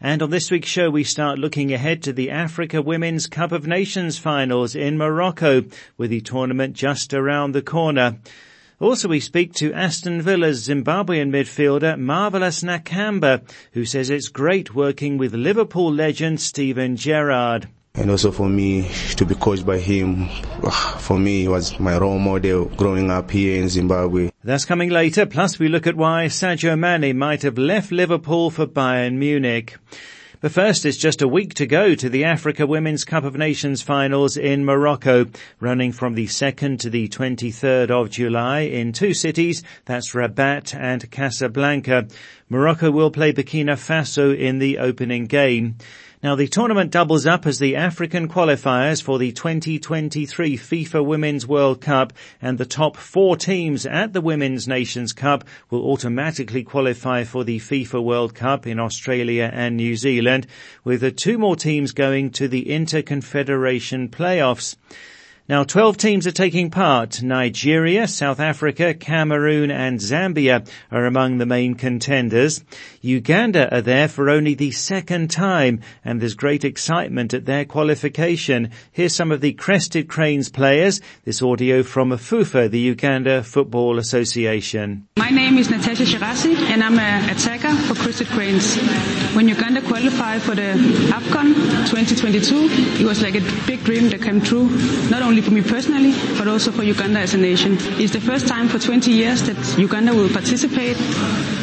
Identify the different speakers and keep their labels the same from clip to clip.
Speaker 1: And on this week's show, we start looking ahead to the Africa Women's Cup of Nations finals in Morocco, with the tournament just around the corner. Also, we speak to Aston Villa's Zimbabwean midfielder Marvelous Nakamba, who says it's great working with Liverpool legend Steven Gerrard.
Speaker 2: And also for me to be coached by him, for me, he was my role model growing up here in Zimbabwe.
Speaker 1: That's coming later. Plus we look at why Sadio Mane might have left Liverpool for Bayern Munich. But first, it's just a week to go to the Africa Women's Cup of Nations finals in Morocco, running from the 2nd to the 23rd of July in two cities, that's Rabat and Casablanca. Morocco will play Burkina Faso in the opening game. Now the tournament doubles up as the African qualifiers for the 2023 FIFA Women's World Cup and the top four teams at the Women's Nations Cup will automatically qualify for the FIFA World Cup in Australia and New Zealand with the two more teams going to the Interconfederation playoffs. Now 12 teams are taking part. Nigeria, South Africa, Cameroon and Zambia are among the main contenders. Uganda are there for only the second time and there's great excitement at their qualification. Here's some of the Crested Cranes players. This audio from FUFA, the Uganda Football Association.
Speaker 3: My name is Natasha Shirazi and I'm an attacker for Crested Cranes. When Uganda qualified for the AFCON 2022, it was like a big dream that came true. Not only only for me personally, but also for Uganda as a nation. It's the first time for 20 years that Uganda will participate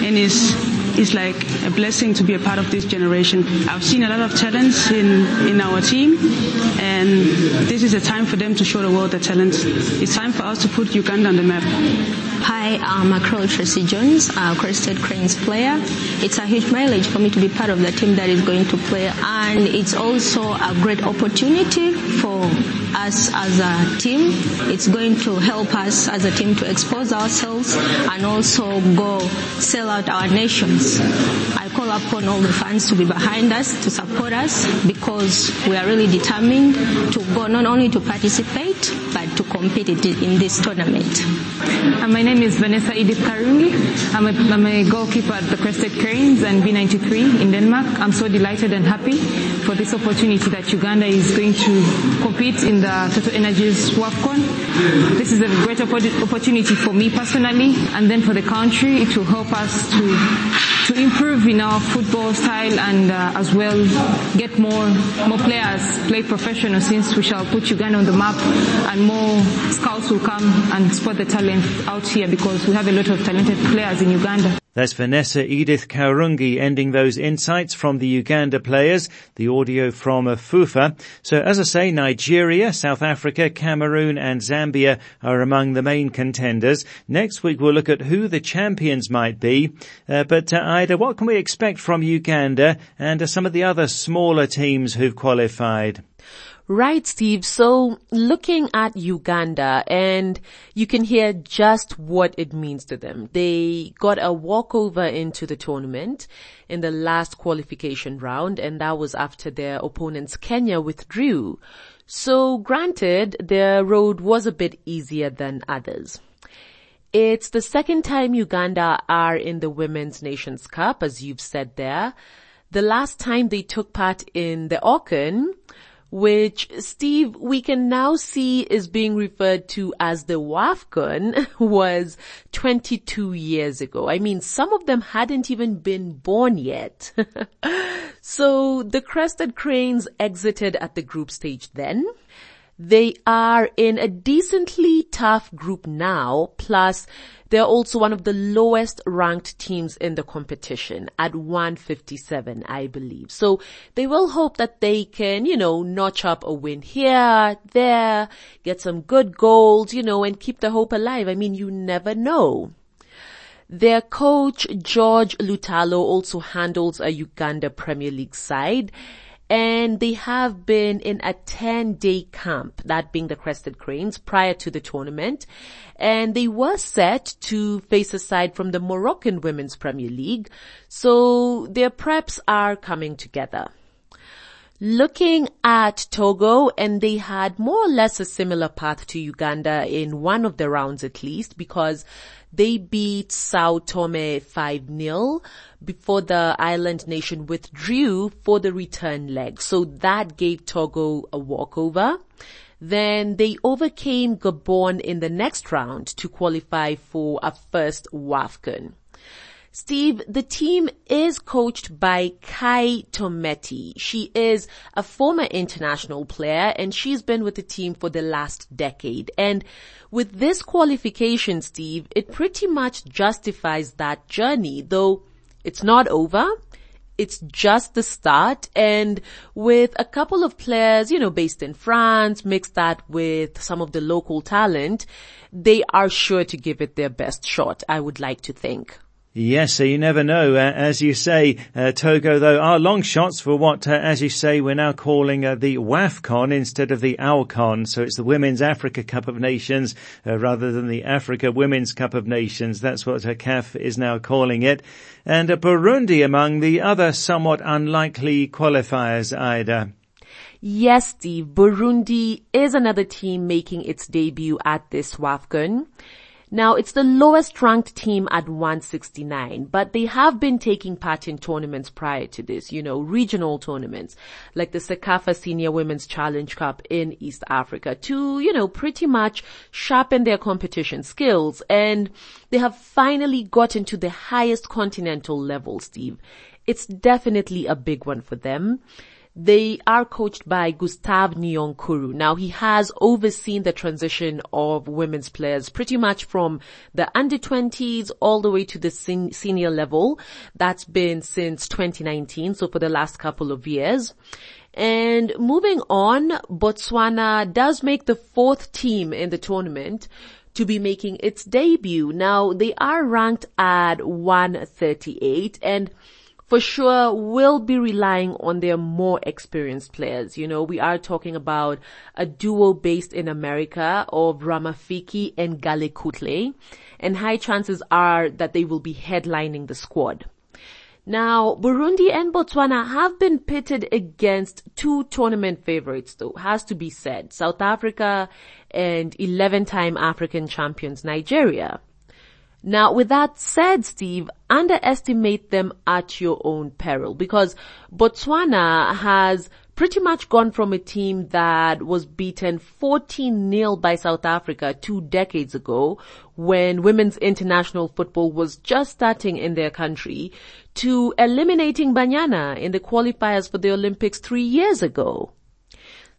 Speaker 3: and is is like a blessing to be a part of this generation. I've seen a lot of talents in, in our team and this is a time for them to show the world their talents. It's time for us to put Uganda on the map.
Speaker 4: Hi, I'm Macron Tracy Jones, a Crested Cranes player. It's a huge mileage for me to be part of the team that is going to play and it's also a great opportunity for us as a team. It's going to help us as a team to expose ourselves and also go sell out our nations. I call upon all the fans to be behind us, to support us because we are really determined to go not only to participate but to compete in this tournament.
Speaker 3: And uh, my name is Vanessa Edith Karungi. I'm a, I'm a goalkeeper at the Crested Cranes and B93 in Denmark. I'm so delighted and happy for this opportunity that Uganda is going to compete in the Total Energies WAFCON. This is a great opportunity for me personally and then for the country. It will help us to, to improve in our football style and uh, as well get more, more players play professional since we shall put Uganda on the map and more scouts will come and spot the talent out here because we have a lot of talented players in Uganda.
Speaker 1: That's Vanessa Edith Karungi ending those insights from the Uganda players, the audio from FUFA. So as I say, Nigeria, South Africa, Cameroon and Zambia are among the main contenders. Next week we'll look at who the champions might be. Uh, but uh, Ida, what can we expect from Uganda and uh, some of the other smaller teams who've qualified?
Speaker 5: Right, Steve. So looking at Uganda and you can hear just what it means to them. They got a walkover into the tournament in the last qualification round and that was after their opponents Kenya withdrew. So granted, their road was a bit easier than others. It's the second time Uganda are in the Women's Nations Cup, as you've said there. The last time they took part in the AWCON which Steve, we can now see is being referred to as the WAFCON was 22 years ago. I mean, some of them hadn't even been born yet. so the Crested Cranes exited at the group stage then. They are in a decently tough group now, plus they're also one of the lowest ranked teams in the competition at 157, I believe. So they will hope that they can, you know, notch up a win here, there, get some good goals, you know, and keep the hope alive. I mean, you never know. Their coach, George Lutalo, also handles a Uganda Premier League side and they have been in a 10 day camp, that being the Crested Cranes prior to the tournament. And they were set to face a side from the Moroccan Women's Premier League. So their preps are coming together looking at Togo and they had more or less a similar path to Uganda in one of the rounds at least because they beat Sao Tome 5-0 before the island nation withdrew for the return leg. So that gave Togo a walkover. Then they overcame Gabon in the next round to qualify for a first WAFCON. Steve, the team is coached by Kai Tometi. She is a former international player and she's been with the team for the last decade. And with this qualification, Steve, it pretty much justifies that journey, though it's not over. It's just the start and with a couple of players, you know, based in France, mixed that with some of the local talent, they are sure to give it their best shot, I would like to think.
Speaker 1: Yes, so you never know. Uh, as you say, uh, Togo though are long shots for what, uh, as you say, we're now calling uh, the WAFCON instead of the AWCON. So it's the Women's Africa Cup of Nations uh, rather than the Africa Women's Cup of Nations. That's what CAF is now calling it. And uh, Burundi among the other somewhat unlikely qualifiers, Ida.
Speaker 5: Yes, Steve. Burundi is another team making its debut at this WAFCON. Now, it's the lowest ranked team at 169, but they have been taking part in tournaments prior to this, you know, regional tournaments, like the CECAFA Senior Women's Challenge Cup in East Africa to, you know, pretty much sharpen their competition skills. And they have finally gotten to the highest continental level, Steve. It's definitely a big one for them. They are coached by Gustave Niyonkuru. Now he has overseen the transition of women's players pretty much from the under 20s all the way to the sen- senior level. That's been since 2019, so for the last couple of years. And moving on, Botswana does make the fourth team in the tournament to be making its debut. Now they are ranked at 138 and for sure will be relying on their more experienced players. You know, we are talking about a duo based in America of Ramafiki and Galekutle, and high chances are that they will be headlining the squad. Now, Burundi and Botswana have been pitted against two tournament favorites though, has to be said. South Africa and 11-time African champions Nigeria. Now, with that said, Steve, underestimate them at your own peril because Botswana has pretty much gone from a team that was beaten 14-0 by South Africa two decades ago when women's international football was just starting in their country to eliminating Banyana in the qualifiers for the Olympics three years ago.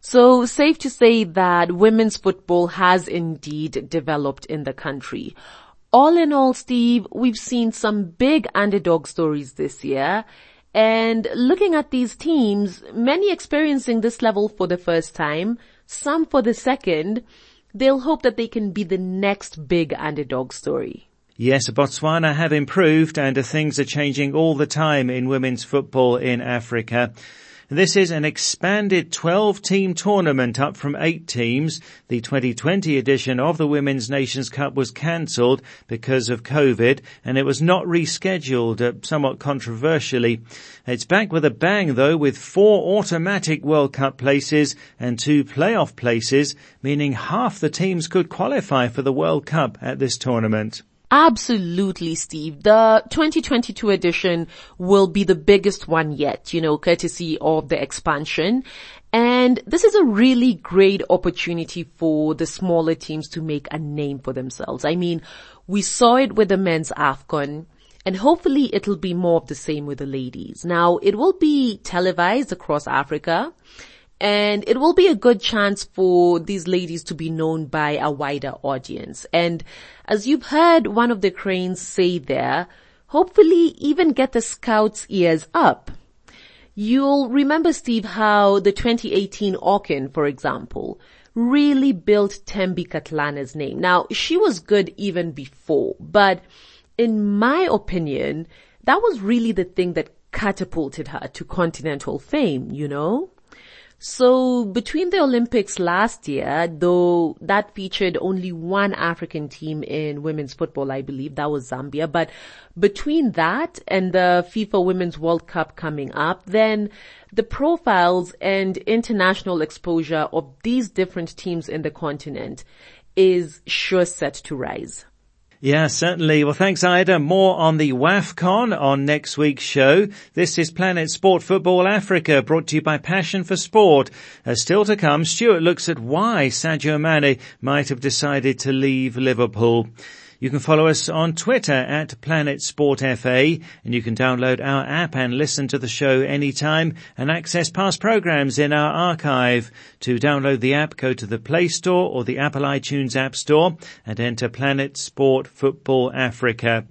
Speaker 5: So safe to say that women's football has indeed developed in the country all in all, Steve, we've seen some big underdog stories this year. And looking at these teams, many experiencing this level for the first time, some for the second, they'll hope that they can be the next big underdog story.
Speaker 1: Yes, Botswana have improved and things are changing all the time in women's football in Africa. This is an expanded 12 team tournament up from 8 teams. The 2020 edition of the Women's Nations Cup was cancelled because of COVID and it was not rescheduled, uh, somewhat controversially. It's back with a bang though with four automatic World Cup places and two playoff places, meaning half the teams could qualify for the World Cup at this tournament.
Speaker 5: Absolutely, Steve. The 2022 edition will be the biggest one yet, you know, courtesy of the expansion. And this is a really great opportunity for the smaller teams to make a name for themselves. I mean, we saw it with the men's AFCON. And hopefully it'll be more of the same with the ladies. Now, it will be televised across Africa and it will be a good chance for these ladies to be known by a wider audience. And as you've heard one of the cranes say there, hopefully even get the scouts ears up. You'll remember, Steve, how the 2018 AWCON, for example, really built Thembi Kgatlana's name. Now, she was good even before, but in my opinion, that was really the thing that catapulted her to continental fame, you know? So between the Olympics last year, though that featured only one African team in women's football, I believe that was Zambia, but between that and the FIFA Women's World Cup coming up, then the profiles and international exposure of these different teams in the continent is sure set to rise.
Speaker 1: Yeah, certainly. Well, thanks, Ida. More on the WAFCON on next week's show. This is Planet Sport Football Africa, brought to you by Passion for Sport. Uh, still to come, Stuart looks at why Sadio Mane might have decided to leave Liverpool. You can follow us on Twitter at Planet Sport FA and you can download our app and listen to the show anytime and access past programs in our archive. To download the app, go to the Play Store or the Apple iTunes App Store and enter Planet Sport Football Africa.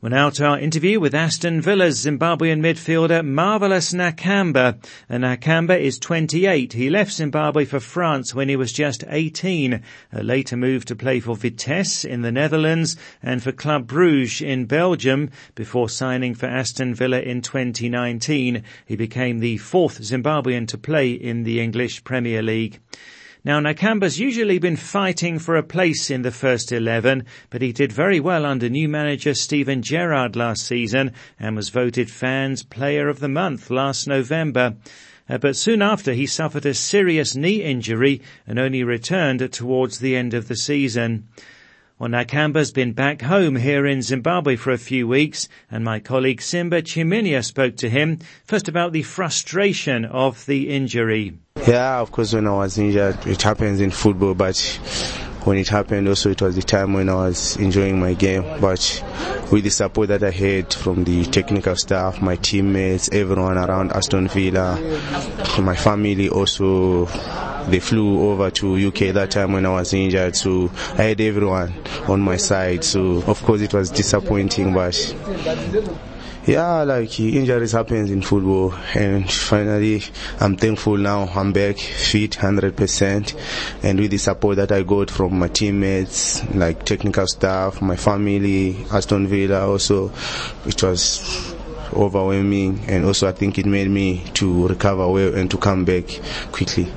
Speaker 1: We're now to our interview with Aston Villa's Zimbabwean midfielder Marvelous Nakamba. And Nakamba is 28. He left Zimbabwe for France when he was just 18. A later moved to play for Vitesse in the Netherlands and for Club Bruges in Belgium before signing for Aston Villa in 2019. He became the fourth Zimbabwean to play in the English Premier League. Now Nakamba's usually been fighting for a place in the first 11, but he did very well under new manager Steven Gerrard last season and was voted fans player of the month last November. Uh, but soon after he suffered a serious knee injury and only returned towards the end of the season. Well, Nakamba's been back home here in Zimbabwe for a few weeks, and my colleague Simba Chiminia spoke to him first about the frustration of the injury.
Speaker 2: Yeah, of course, when I was injured, it happens in football, but when it happened, also it was the time when I was enjoying my game. But with the support that I had from the technical staff, my teammates, everyone around Aston Villa, my family also, they flew over to UK that time when I was injured. So I had everyone on my side. So of course it was disappointing, but yeah, like injuries happens in football, and finally, I'm thankful now. I'm back fit, hundred percent, and with the support that I got from my teammates, like technical staff, my family, Aston Villa, also, it was overwhelming, and also I think it made me to recover well and to come back quickly.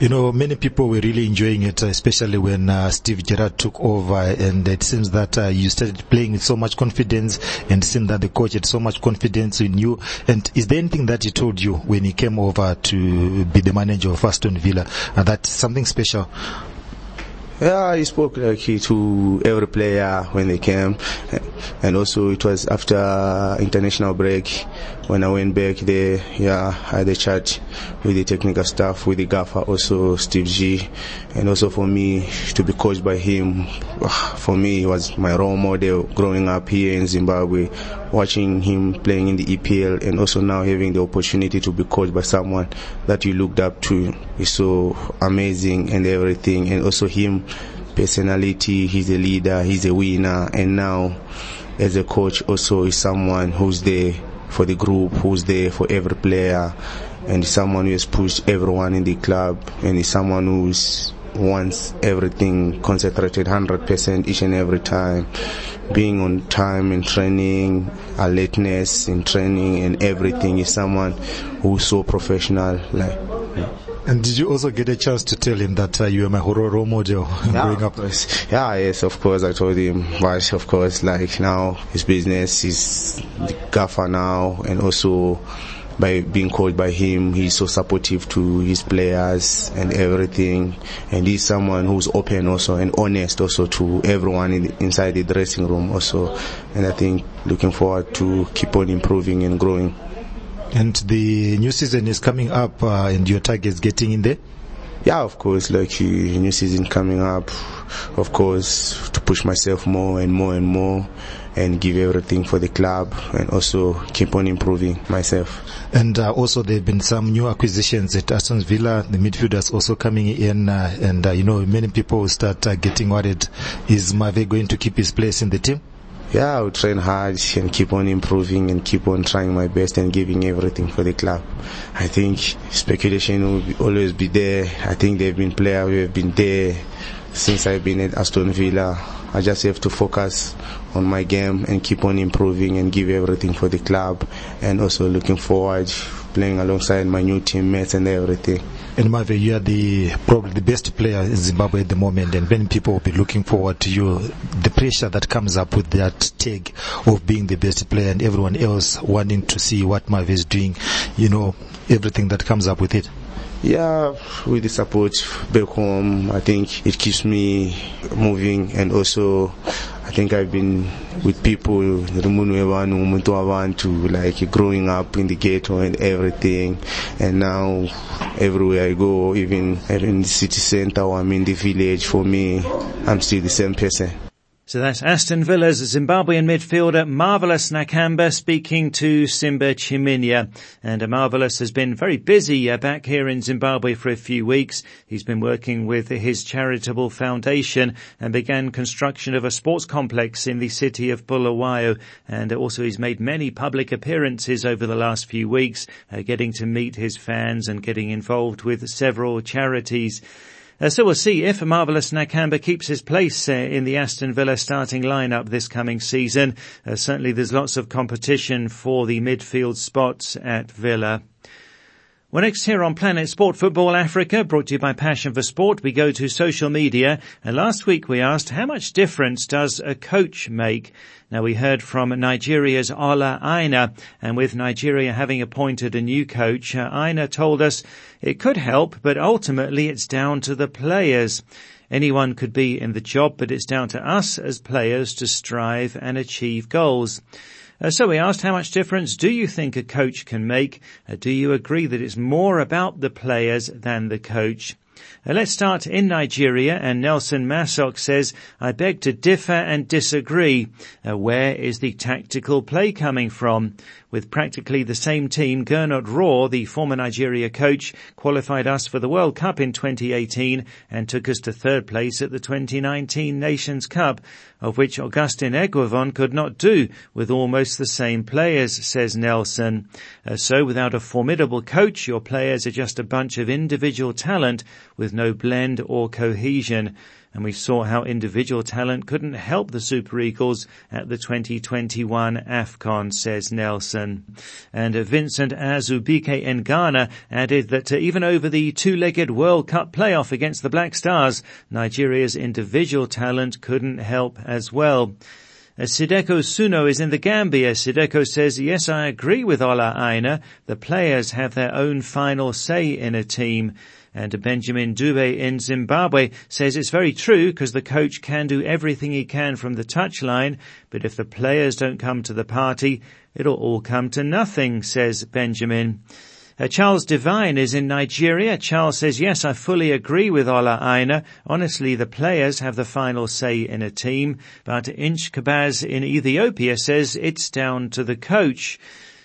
Speaker 6: You know, many people were really enjoying it, especially when uh, Steve Gerrard took over, and it seems that uh, you started playing with so much confidence, and seems that the coach had so much confidence in you. And is there anything that he told you when he came over to be the manager of Aston Villa, uh, that's something special?
Speaker 2: Yeah, he spoke like he to every player when they came, and also it was after international break when I went back there. Yeah, I had a chat with the technical staff, with the gaffer, also Steve G, and also for me to be coached by him. Ah, for me, he was my role model growing up here in Zimbabwe, watching him playing in the EPL, and also now having the opportunity to be coached by someone that you looked up to is so amazing and everything, and also him personality. He's a leader. He's a winner. And now, as a coach, also is someone who's there for the group, who's there for every player, and someone who has pushed everyone in the club, and someone who's wants everything concentrated 100% each and every time. Being on time in training, alertness in training and everything is someone who's so professional. Like,
Speaker 6: and did you also get a chance to tell him that uh, you were my role model
Speaker 2: yeah,
Speaker 6: growing up?
Speaker 2: Yeah, yes, of course. I told him, but of course, like now his business is the gaffer now, and also by being coached by him, he's so supportive to his players and everything. And he's someone who's open also and honest also to everyone in, inside the dressing room also. And I think looking forward to keep on improving and growing.
Speaker 6: And the new season is coming up, uh, and your target's getting in there.
Speaker 2: Yeah, of course. Like new season coming up, of course, to push myself more and more and more, and give everything for the club, and also keep on improving myself.
Speaker 6: And uh, also, there have been some new acquisitions at Aston Villa. The midfielders also coming in, uh, and uh, you know, many people start uh, getting worried. Is Mave going to keep his place in the team?
Speaker 2: Yeah, I will train hard and keep on improving and keep on trying my best and giving everything for the club. I think speculation will be, always be there. I think there have been players who have been there since I've been at Aston Villa. I just have to focus on my game and keep on improving and give everything for the club and also looking forward playing alongside my new teammates and everything.
Speaker 6: In my view, you are the probably the best player in Zimbabwe at the moment, and many people will be looking forward to you. The pressure that comes up with that tag of being the best player, and everyone else wanting to see what Mavi is doing. You know, everything that comes up with it.
Speaker 2: Yeah, with the support back home, I think it keeps me moving and also I think I've been with people, like growing up in the ghetto and everything. And now everywhere I go, even in the city center or I'm in the village, for me, I'm still the same person.
Speaker 1: So that's Aston Villa's Zimbabwean midfielder Marvelous Nakamba speaking to Simba Chiminya. And Marvelous has been very busy uh, back here in Zimbabwe for a few weeks. He's been working with his charitable foundation and began construction of a sports complex in the city of Bulawayo. And also he's made many public appearances over the last few weeks, uh, getting to meet his fans and getting involved with several charities. Uh, so we'll see if Marvellous Nakamba keeps his place uh, in the Aston Villa starting lineup this coming season. Uh, certainly there's lots of competition for the midfield spots at Villa. Well, next here on Planet Sport Football Africa, brought to you by Passion for Sport, we go to social media. And last week we asked, how much difference does a coach make? Now we heard from Nigeria's Ola Aina, and with Nigeria having appointed a new coach, uh, Aina told us it could help, but ultimately it's down to the players. Anyone could be in the job, but it's down to us as players to strive and achieve goals. Uh, so we asked how much difference do you think a coach can make? Uh, do you agree that it's more about the players than the coach? Uh, let's start in Nigeria and Nelson Masok says, I beg to differ and disagree. Uh, where is the tactical play coming from? With practically the same team, Gernot Rohr, the former Nigeria coach, qualified us for the World Cup in 2018 and took us to third place at the 2019 Nations Cup, of which Augustine Eguavoen could not do with almost the same players, says Nelson. Uh, so without a formidable coach, your players are just a bunch of individual talent with no blend or cohesion and we saw how individual talent couldn't help the Super Eagles at the 2021 AFCON, says Nelson. And Vincent Azubike Ngana added that uh, even over the two-legged World Cup playoff against the Black Stars, Nigeria's individual talent couldn't help as well. Uh, Sideko Suno is in the Gambia. Sideko says, yes, I agree with Ola Aina. The players have their own final say in a team. And Benjamin Dube in Zimbabwe says it's very true because the coach can do everything he can from the touchline, but if the players don't come to the party, it'll all come to nothing, says Benjamin. Uh, Charles Devine is in Nigeria. Charles says, yes, I fully agree with Ola Aina. Honestly, the players have the final say in a team, but Inch Kabaz in Ethiopia says it's down to the coach.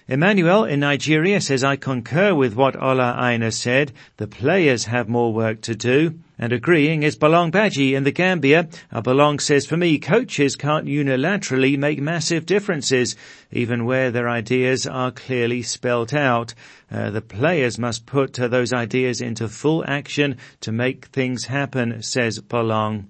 Speaker 1: Emmanuel in Nigeria says, I concur with what Ola Aina said. The players have more work to do. And agreeing is Balong Baji in the Gambia. Balong says, for me, coaches can't unilaterally make massive differences, even where their ideas are clearly spelt out. Uh, the players must put uh, those ideas into full action to make things happen, says Balong.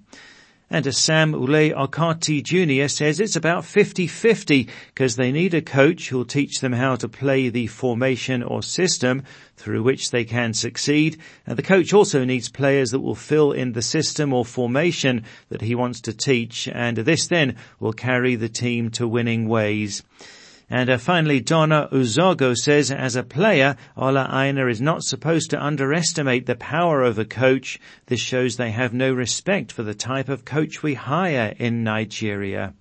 Speaker 1: And Sam Ule Okati Jr. says it's about 50-50 because they need a coach who'll teach them how to play the formation or system through which they can succeed. And the coach also needs players that will fill in the system or formation that he wants to teach. And this then will carry the team to winning ways. And uh, finally, Donna Uzogo says, as a player, Ola Aina is not supposed to underestimate the power of a coach. This shows they have no respect for the type of coach we hire in Nigeria.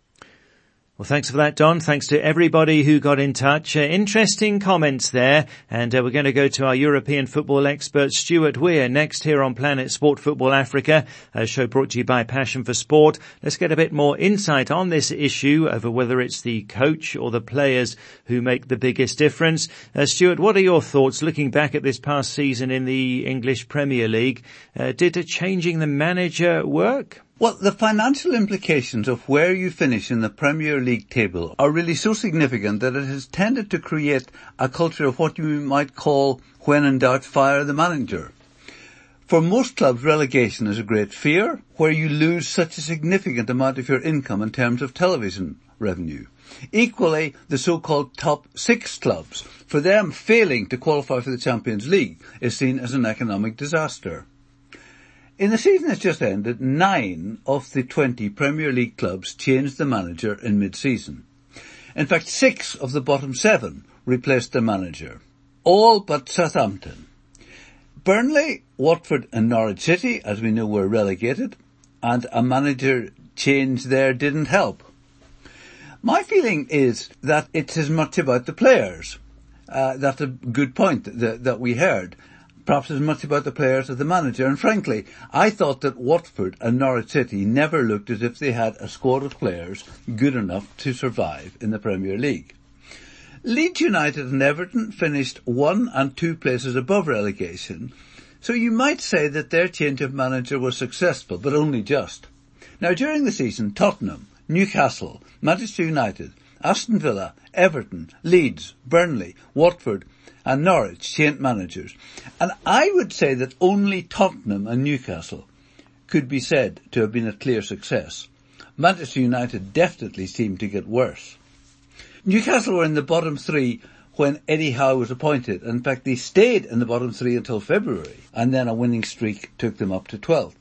Speaker 1: Well, thanks for that, Don. Thanks to everybody who got in touch. Uh, interesting comments there. And uh, we're going to go to our European football expert, Stuart Weir, next here on Planet Sport Football Africa, a show brought to you by Passion for Sport. Let's get a bit more insight on this issue over whether it's the coach or the players who make the biggest difference. Uh, Stuart, what are your thoughts looking back at this past season in the English Premier League? Uh, did changing the manager work?
Speaker 7: Well, the financial implications of where you finish in the Premier League table are really so significant that it has tended to create a culture of what you might call when in doubt fire the manager. For most clubs, relegation is a great fear, where you lose such a significant amount of your income in terms of television revenue. Equally, the so-called top six clubs, for them failing to qualify for the Champions League is seen as an economic disaster. In the season that's just ended, nine of the 20 Premier League clubs changed the manager in mid-season. In fact, six of the bottom seven replaced their manager. All but Southampton. Burnley, Watford and Norwich City, as we know, were relegated, and a manager change there didn't help. My feeling is that it's as much about the players. Uh, that's a good point that, that we heard. Perhaps as much about the players as the manager. And frankly, I thought that Watford and Norwich City never looked as if they had a squad of players good enough to survive in the Premier League. Leeds United and Everton finished one and two places above relegation, so you might say that their change of manager was successful, but only just. Now during the season, Tottenham, Newcastle, Manchester United, Aston Villa, Everton, Leeds, Burnley, Watford and Norwich Saint managers. And I would say that only Tottenham and Newcastle could be said to have been a clear success. Manchester United definitely seemed to get worse. Newcastle were in the bottom three when Eddie Howe was appointed. In fact, they stayed in the bottom three until February, and then a winning streak took them up to 12th.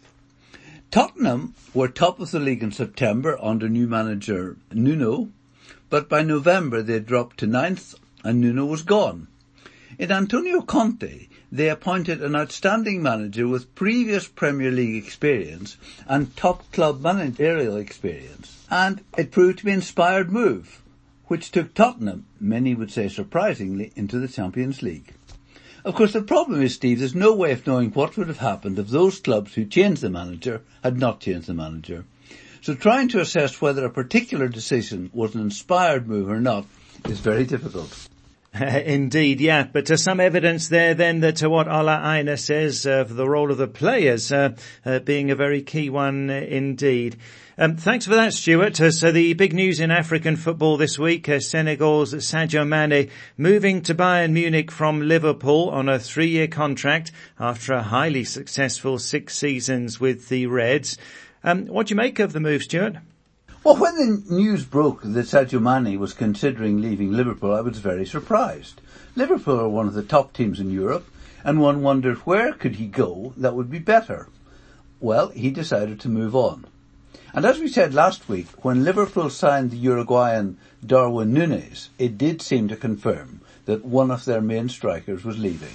Speaker 7: Tottenham were top of the league in September under new manager Nuno, but by November they dropped to ninth and Nuno was gone. In Antonio Conte, they appointed an outstanding manager with previous Premier League experience and top club managerial experience, and it proved to be an inspired move, which took Tottenham, many would say surprisingly, into the Champions League. Of course, the problem is, Steve, there's no way of knowing what would have happened if those clubs who changed the manager had not changed the manager. So trying to assess whether a particular decision was an inspired move or not is very difficult.
Speaker 1: Indeed, yeah. But uh, some evidence there then that to what Ola Aina says uh, for the role of the players uh, uh being a very key one uh, indeed. Um, thanks for that, Stuart. Uh, so the big news in African football this week, uh, Senegal's Sadio Mane moving to Bayern Munich from Liverpool on a three-year contract after a highly successful six seasons with the Reds. Um, what do you make of the move, Stuart?
Speaker 7: Well, when the news broke that Sadio Mane was considering leaving Liverpool, I was very surprised. Liverpool are one of the top teams in Europe, and one wondered where could he go that would be better. Well, he decided to move on. And as we said last week, when Liverpool signed the Uruguayan Darwin Nunez, it did seem to confirm that one of their main strikers was leaving.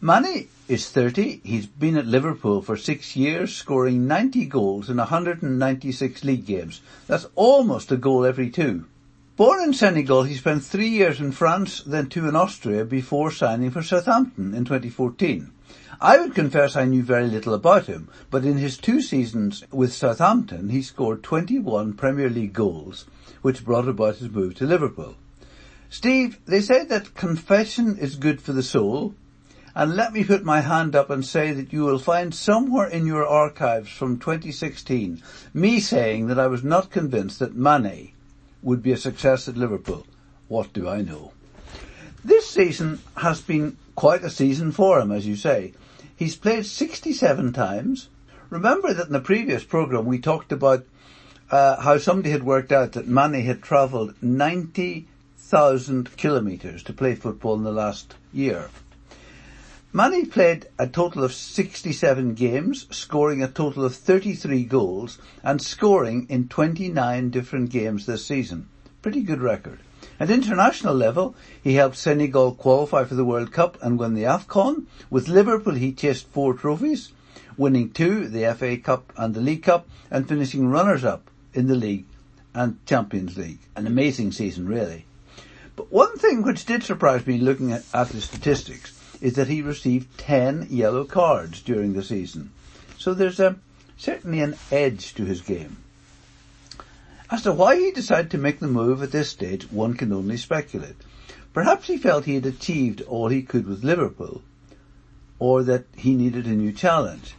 Speaker 7: Mane is 30. He's been at Liverpool for six years, scoring 90 goals in 196 league games. That's almost a goal every two. Born in Senegal, he spent three years in France, then two in Austria before signing for Southampton in 2014. I would confess I knew very little about him, but in his two seasons with Southampton, he scored 21 Premier League goals, which brought about his move to Liverpool. Steve, they say that confession is good for the soul, and let me put my hand up and say that you will find somewhere in your archives from 2016 me saying that I was not convinced that Mane would be a success at Liverpool. What do I know? This season has been quite a season for him, as you say. He's played 67 times. Remember that in the previous program we talked about uh, how somebody had worked out that Mane had travelled 90,000 kilometres to play football in the last year. Mane played a total of 67 games, scoring a total of 33 goals and scoring in 29 different games this season. Pretty good record. At international level, he helped Senegal qualify for the World Cup and win the AFCON. With Liverpool, he chased four trophies, winning two, the FA Cup and the League Cup, and finishing runners-up in the League and Champions League. An amazing season, really. But one thing which did surprise me looking at, at the statistics is that he received 10 yellow cards during the season. So there's a, certainly an edge to his game. As to why he decided to make the move at this stage, one can only speculate. Perhaps he felt he had achieved all he could with Liverpool, or that he needed a new challenge.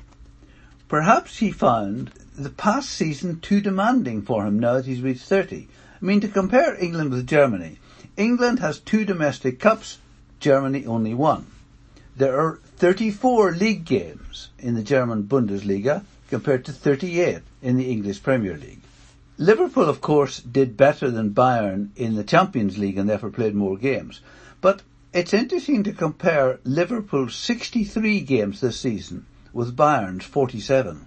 Speaker 7: Perhaps he found the past season too demanding for him now that he's reached 30. I mean, to compare England with Germany, England has two domestic cups, Germany only one. There are 34 league games in the German Bundesliga compared to 38 in the English Premier League. Liverpool, of course, did better than Bayern in the Champions League and therefore played more games. But it's interesting to compare Liverpool's 63 games this season with Bayern's 47.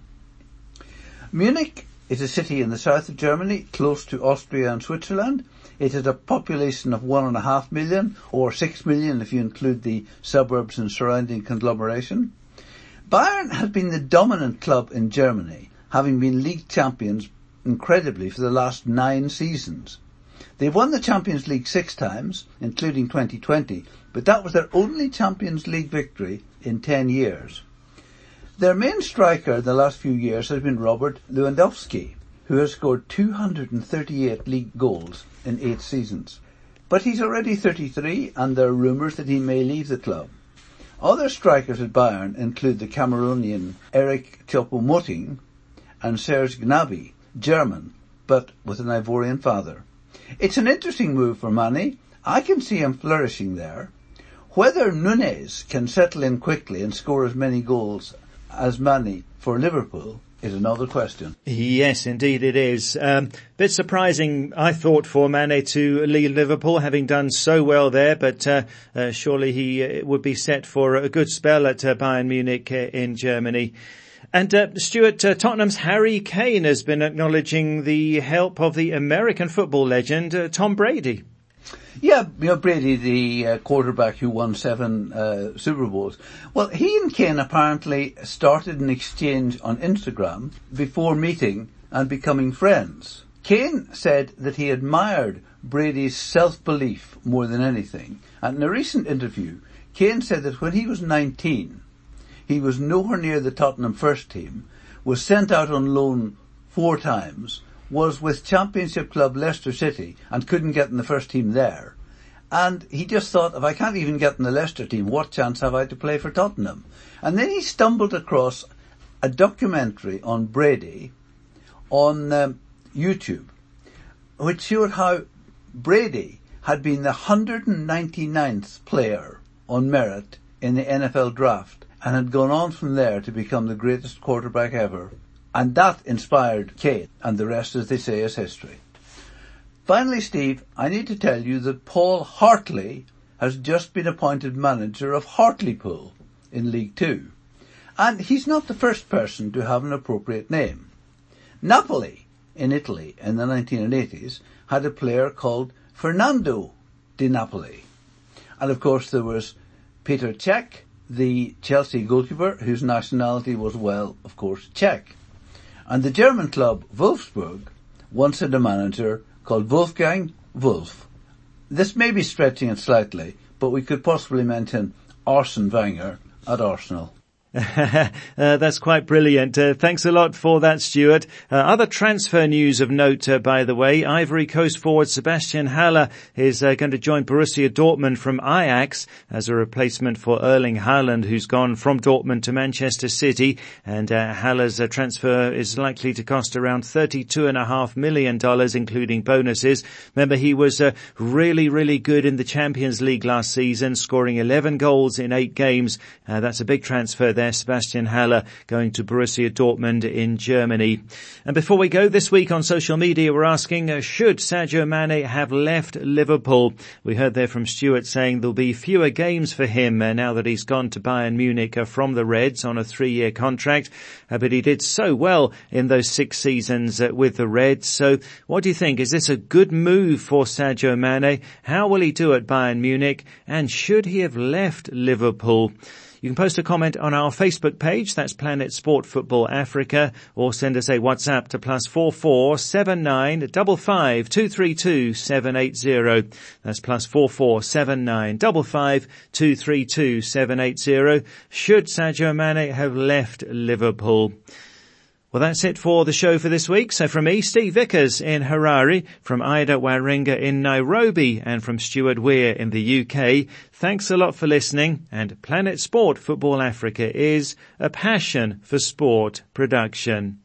Speaker 7: Munich is a city in the south of Germany, close to Austria and Switzerland. It has a population of one and a half million, or six million if you include the suburbs and surrounding conglomeration. Bayern has been the dominant club in Germany, having been league champions incredibly for the last nine seasons. They've won the Champions League six times, including 2020, but that was their only Champions League victory in ten years. Their main striker in the last few years has been Robert Lewandowski, who has scored 238 league goals in eight seasons. But he's already 33 and there are rumours that he may leave the club. Other strikers at Bayern include the Cameroonian Eric Choupo-Moting and Serge Gnabry, German, but with an Ivorian father. It's an interesting move for Mane. I can see him flourishing there. Whether Nunez can settle in quickly and score as many goals as Mane for Liverpool is another question.
Speaker 1: Yes, indeed it is. Um, bit surprising, I thought, for Mane to leave Liverpool, having done so well there, but uh, uh, surely he uh, would be set for a good spell at uh, Bayern Munich uh, in Germany. And uh, Stuart, uh, Tottenham's Harry Kane has been acknowledging the help of the American football legend uh, Tom Brady.
Speaker 7: Yeah, you know, Brady, the uh, quarterback who won seven uh, Super Bowls. Well, he and Kane apparently started an exchange on Instagram before meeting and becoming friends. Kane said that he admired Brady's self-belief more than anything. And in a recent interview, Kane said that when he was 19, he was nowhere near the Tottenham first team, was sent out on loan four times, was with Championship club Leicester City and couldn't get in the first team there. And he just thought, if I can't even get in the Leicester team, what chance have I to play for Tottenham? And then he stumbled across a documentary on Brady on um, YouTube, which showed how Brady had been the 199th player on merit in the NFL draft and had gone on from there to become the greatest quarterback ever. And that inspired Kane, and the rest, as they say, is history. Finally, Steve, I need to tell you that Paul Hartley has just been appointed manager of Hartlepool in League Two. And he's not the first person to have an appropriate name. Napoli, in Italy, in the 1980s, had a player called Fernando Di Napoli. And of course there was Peter Cech, the Chelsea goalkeeper, whose nationality was, well, of course, Czech. And the German club Wolfsburg once had a manager called Wolfgang Wolf. This may be stretching it slightly, but we could possibly mention Arsene Wenger at Arsenal.
Speaker 1: uh, that's quite brilliant. Uh, thanks a lot for that, Stuart. Uh, other transfer news of note, uh, by the way, Ivory Coast forward Sebastian Haller is uh, going to join Borussia Dortmund from Ajax as a replacement for Erling Haaland, who's gone from Dortmund to Manchester City. And uh, Haller's transfer is likely to cost around thirty-two and a half million dollars, including bonuses. Remember, he was really, really good in the Champions League last season, scoring 11 goals in eight games. that's a big transfer there there, Sebastian Haller going to Borussia Dortmund in Germany. And before we go this week on social media, we're asking, uh, should Sadio Mane have left Liverpool? We heard there from Stuart saying there'll be fewer games for him uh, now that he's gone to Bayern Munich uh, from the Reds on a three-year contract. Uh, but he did so well in those six seasons uh, with the Reds. So what do you think? Is this a good move for Sadio Mane? How will he do at Bayern Munich? And should he have left Liverpool? You can post a comment on our Facebook page, that's Planet Sport Football Africa, or send us a WhatsApp to plus four four seven nine double five two three two seven eight zero. That's plus four four seven nine double five two three two seven eight zero. Should Sadio Mane have left Liverpool? Well, that's it for the show for this week. So from me, Steve Vickers in Harare, from Ida Waringa in Nairobi, and from Stuart Weir in the UK, thanks a lot for listening. And Planet Sport Football Africa is a passion for sport production.